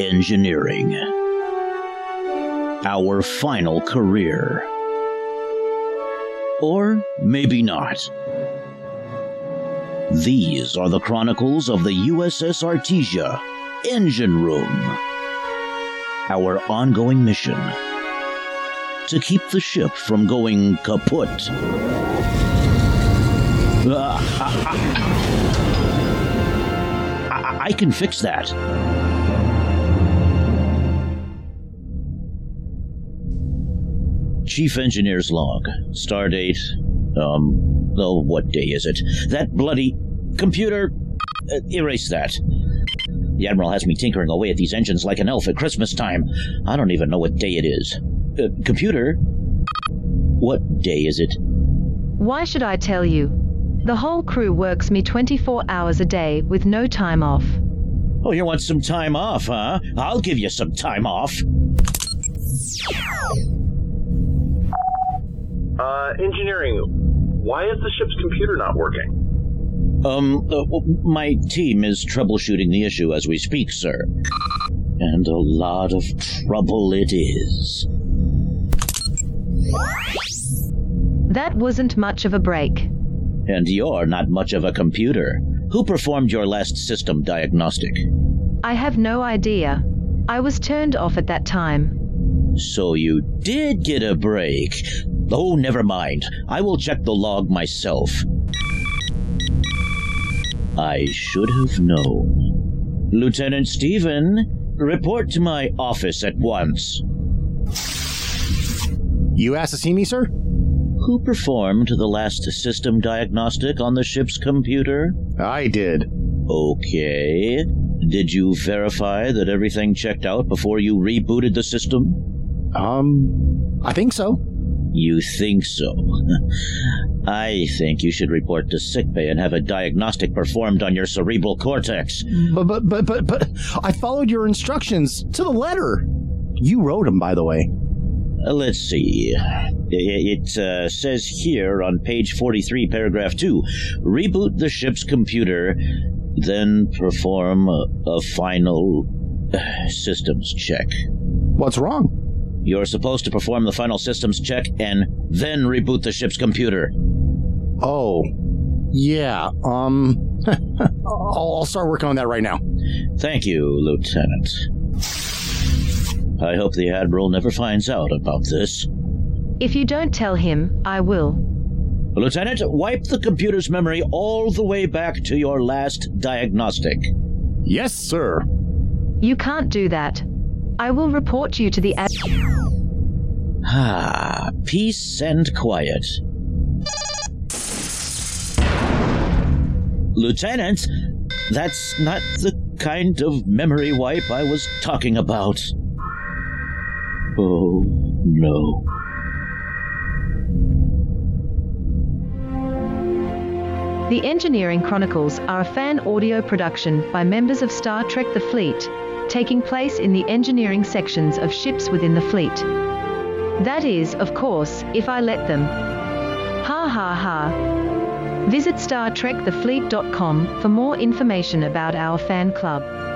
engineering. Our final career. Or maybe not. These are the chronicles of the USS Artesia Engine Room. Our ongoing mission to keep the ship from going kaput. Ah, ah, ah. I, I can fix that. Chief Engineer's log. Stardate. Um, oh, what day is it? That bloody computer. Uh, erase that. The Admiral has me tinkering away at these engines like an elf at Christmas time. I don't even know what day it is. Uh, computer? What day is it? Why should I tell you? The whole crew works me 24 hours a day with no time off. Oh, you want some time off, huh? I'll give you some time off. Uh, engineering. Why is the ship's computer not working? Um, uh, my team is troubleshooting the issue as we speak, sir. And a lot of trouble it is. That wasn't much of a break. And you're not much of a computer. Who performed your last system diagnostic? I have no idea. I was turned off at that time. So you did get a break. Oh, never mind. I will check the log myself. I should have known. Lieutenant Stephen, report to my office at once. You asked to see me, sir? Who performed the last system diagnostic on the ship's computer? I did. Okay. Did you verify that everything checked out before you rebooted the system? Um, I think so. You think so? I think you should report to sickbay and have a diagnostic performed on your cerebral cortex. But, but, but, but, but, I followed your instructions to the letter. You wrote them, by the way. Uh, let's see. It uh, says here on page 43, paragraph 2 reboot the ship's computer, then perform a, a final uh, systems check. What's wrong? You're supposed to perform the final systems check and then reboot the ship's computer. Oh, yeah. Um, I'll, I'll start working on that right now. Thank you, Lieutenant. I hope the Admiral never finds out about this. If you don't tell him, I will. Lieutenant, wipe the computer's memory all the way back to your last diagnostic. Yes, sir. You can't do that. I will report you to the ad. Ah, peace and quiet. Lieutenant, that's not the kind of memory wipe I was talking about. Oh, no. The Engineering Chronicles are a fan audio production by members of Star Trek The Fleet, taking place in the engineering sections of ships within the fleet. That is, of course, if I let them. Ha ha ha. Visit StarTrekTheFleet.com for more information about our fan club.